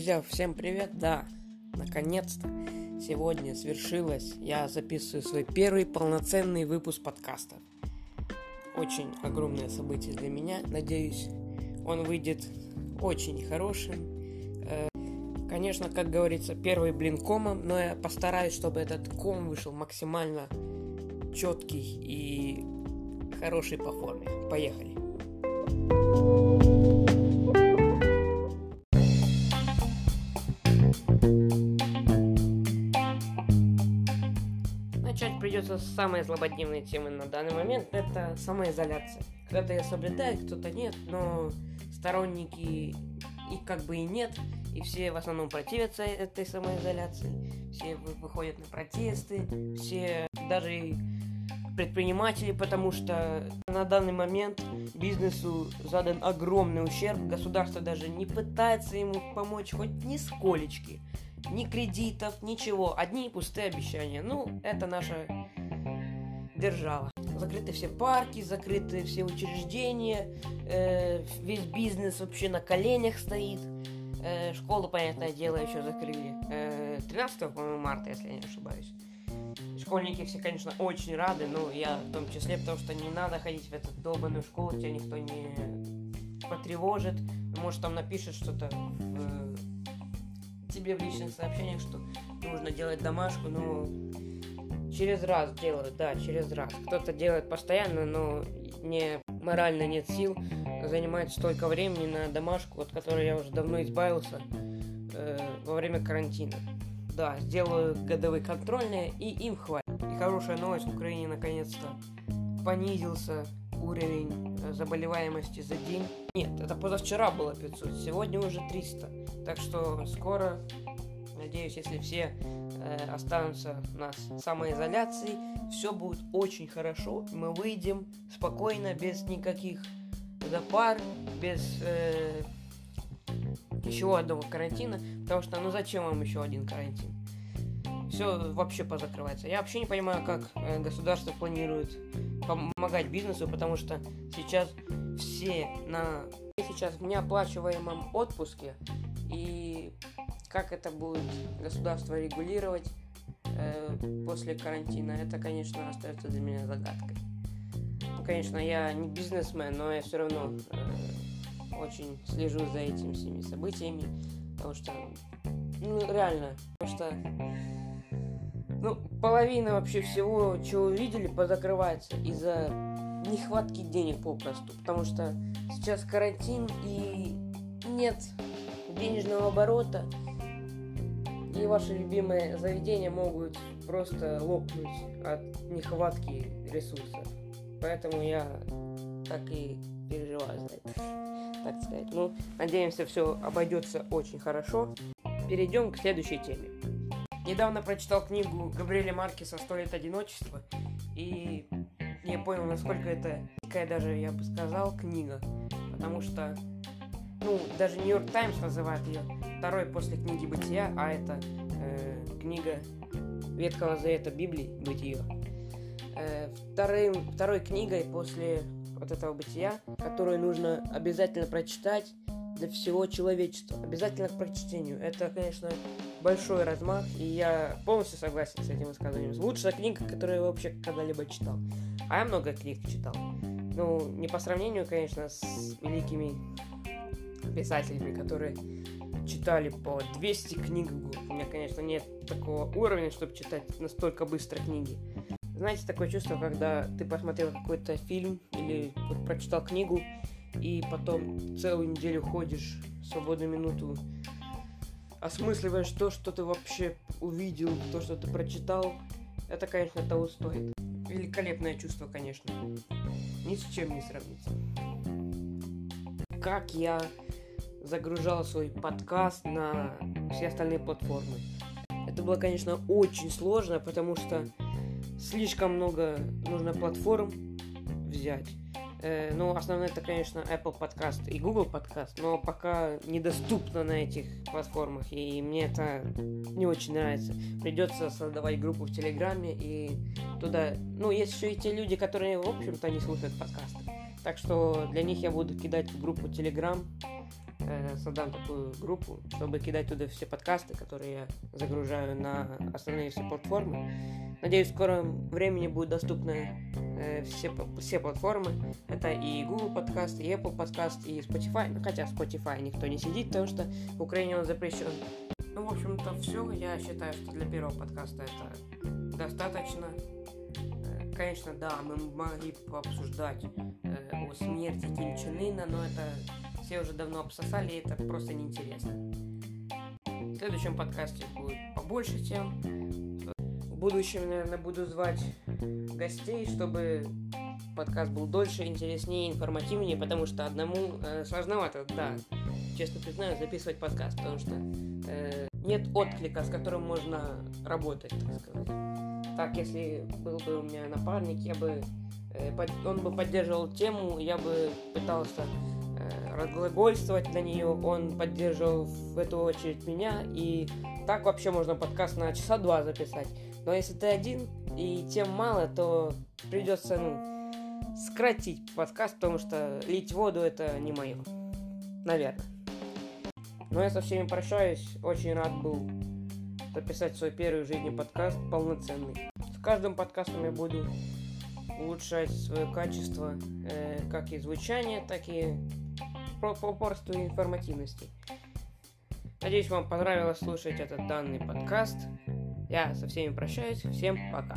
Друзья, всем привет! Да, наконец-то сегодня свершилось. Я записываю свой первый полноценный выпуск подкаста. Очень огромное событие для меня. Надеюсь, он выйдет очень хорошим. Э, конечно, как говорится, первый блин комом, но я постараюсь, чтобы этот ком вышел максимально четкий и хороший по форме. Поехали! Придется с самой злободневной темы на данный момент, это самоизоляция. Кто-то ее соблюдает, кто-то нет, но сторонники их как бы и нет, и все в основном противятся этой самоизоляции, все выходят на протесты, все даже предпринимателей, потому что на данный момент бизнесу задан огромный ущерб, государство даже не пытается ему помочь хоть нисколечки, ни кредитов, ничего, одни пустые обещания. Ну, это наша держава. Закрыты все парки, закрыты все учреждения, э, весь бизнес вообще на коленях стоит. Э, школу, понятное дело, еще закрыли. Э, 13 марта, если я не ошибаюсь. Школьники все, конечно, очень рады, но я в том числе, потому что не надо ходить в эту долбанную школу, тебя никто не потревожит. Может, там напишет что-то в, тебе в личных сообщениях, что нужно делать домашку, но через раз делают, да, через раз. Кто-то делает постоянно, но не морально нет сил занимать столько времени на домашку, от которой я уже давно избавился э, во время карантина да, сделаю годовые контрольные, и им хватит. И хорошая новость, в Украине наконец-то понизился уровень э, заболеваемости за день. Нет, это позавчера было 500, сегодня уже 300. Так что скоро, надеюсь, если все э, останутся на самоизоляции, все будет очень хорошо. Мы выйдем спокойно, без никаких запар, без э, еще одного карантина, потому что, ну зачем вам еще один карантин? Все вообще позакрывается. Я вообще не понимаю, как э, государство планирует помогать бизнесу, потому что сейчас все на сейчас в неоплачиваемом отпуске и как это будет государство регулировать э, после карантина, это, конечно, остается для меня загадкой. Ну, конечно, я не бизнесмен, но я все равно э, очень слежу за этими всеми событиями, потому что, ну, реально, потому что, половина вообще всего, чего увидели, позакрывается из-за нехватки денег попросту, потому что сейчас карантин и нет денежного оборота, и ваши любимые заведения могут просто лопнуть от нехватки ресурсов. Поэтому я так и переживаю за это так сказать. Ну, надеемся, все обойдется очень хорошо. Перейдем к следующей теме. Недавно прочитал книгу Габриэля Маркеса «Сто лет одиночества», и я понял, насколько это такая даже, я бы сказал, книга. Потому что, ну, даже Нью-Йорк Таймс называет ее второй после книги «Бытия», а это э, книга Ветхого Завета Библии «Бытие». Э, вторым, второй книгой после вот этого бытия, которое нужно обязательно прочитать для всего человечества. Обязательно к прочтению. Это, конечно, большой размах, и я полностью согласен с этим высказыванием. Лучшая книга, которую я вообще когда-либо читал. А я много книг читал. Ну, не по сравнению, конечно, с великими писателями, которые читали по 200 книг в год. У меня, конечно, нет такого уровня, чтобы читать настолько быстро книги. Знаете, такое чувство, когда ты посмотрел какой-то фильм или прочитал книгу, и потом целую неделю ходишь, свободную минуту, осмысливаешь то, что ты вообще увидел, то, что ты прочитал, это, конечно, того стоит. Великолепное чувство, конечно. Ни с чем не сравнится. Как я загружал свой подкаст на все остальные платформы. Это было, конечно, очень сложно, потому что слишком много нужно платформ взять. Э, ну, основное это, конечно, Apple Podcast и Google Podcast, но пока недоступно на этих платформах, и мне это не очень нравится. Придется создавать группу в Телеграме и туда... Ну, есть еще и те люди, которые, в общем-то, не слушают подкасты. Так что для них я буду кидать в группу Telegram э, создам такую группу, чтобы кидать туда все подкасты, которые я загружаю на основные все платформы. Надеюсь, в скором времени будут доступны э, все, все платформы. Это и Google подкаст, и Apple подкаст, и Spotify. Ну, хотя Spotify никто не сидит, потому что в Украине он запрещен. Ну, в общем-то, все. Я считаю, что для первого подкаста это достаточно. Э, конечно, да, мы могли обсуждать э, о смерти Ким Чен но это все уже давно обсосали, и это просто неинтересно. В следующем подкасте будет побольше тем. В будущем, наверное, буду звать гостей, чтобы подкаст был дольше, интереснее, информативнее, потому что одному э, сложновато, да, честно признаю, записывать подкаст, потому что э, нет отклика, с которым можно работать, так сказать. Так, если был бы у меня напарник, я бы э, под, он бы поддерживал тему, я бы пытался разглагольствовать на нее, он поддерживал в эту очередь меня, и так вообще можно подкаст на часа два записать. Но если ты один и тем мало, то придется, ну, сократить подкаст, потому что лить воду это не мое. Наверное. Но я со всеми прощаюсь. Очень рад был записать свой первый в жизни подкаст полноценный. С каждым подкастом я буду улучшать свое качество, э, как и звучание, так и по упорству и информативности. Надеюсь, вам понравилось слушать этот данный подкаст. Я со всеми прощаюсь. Всем пока.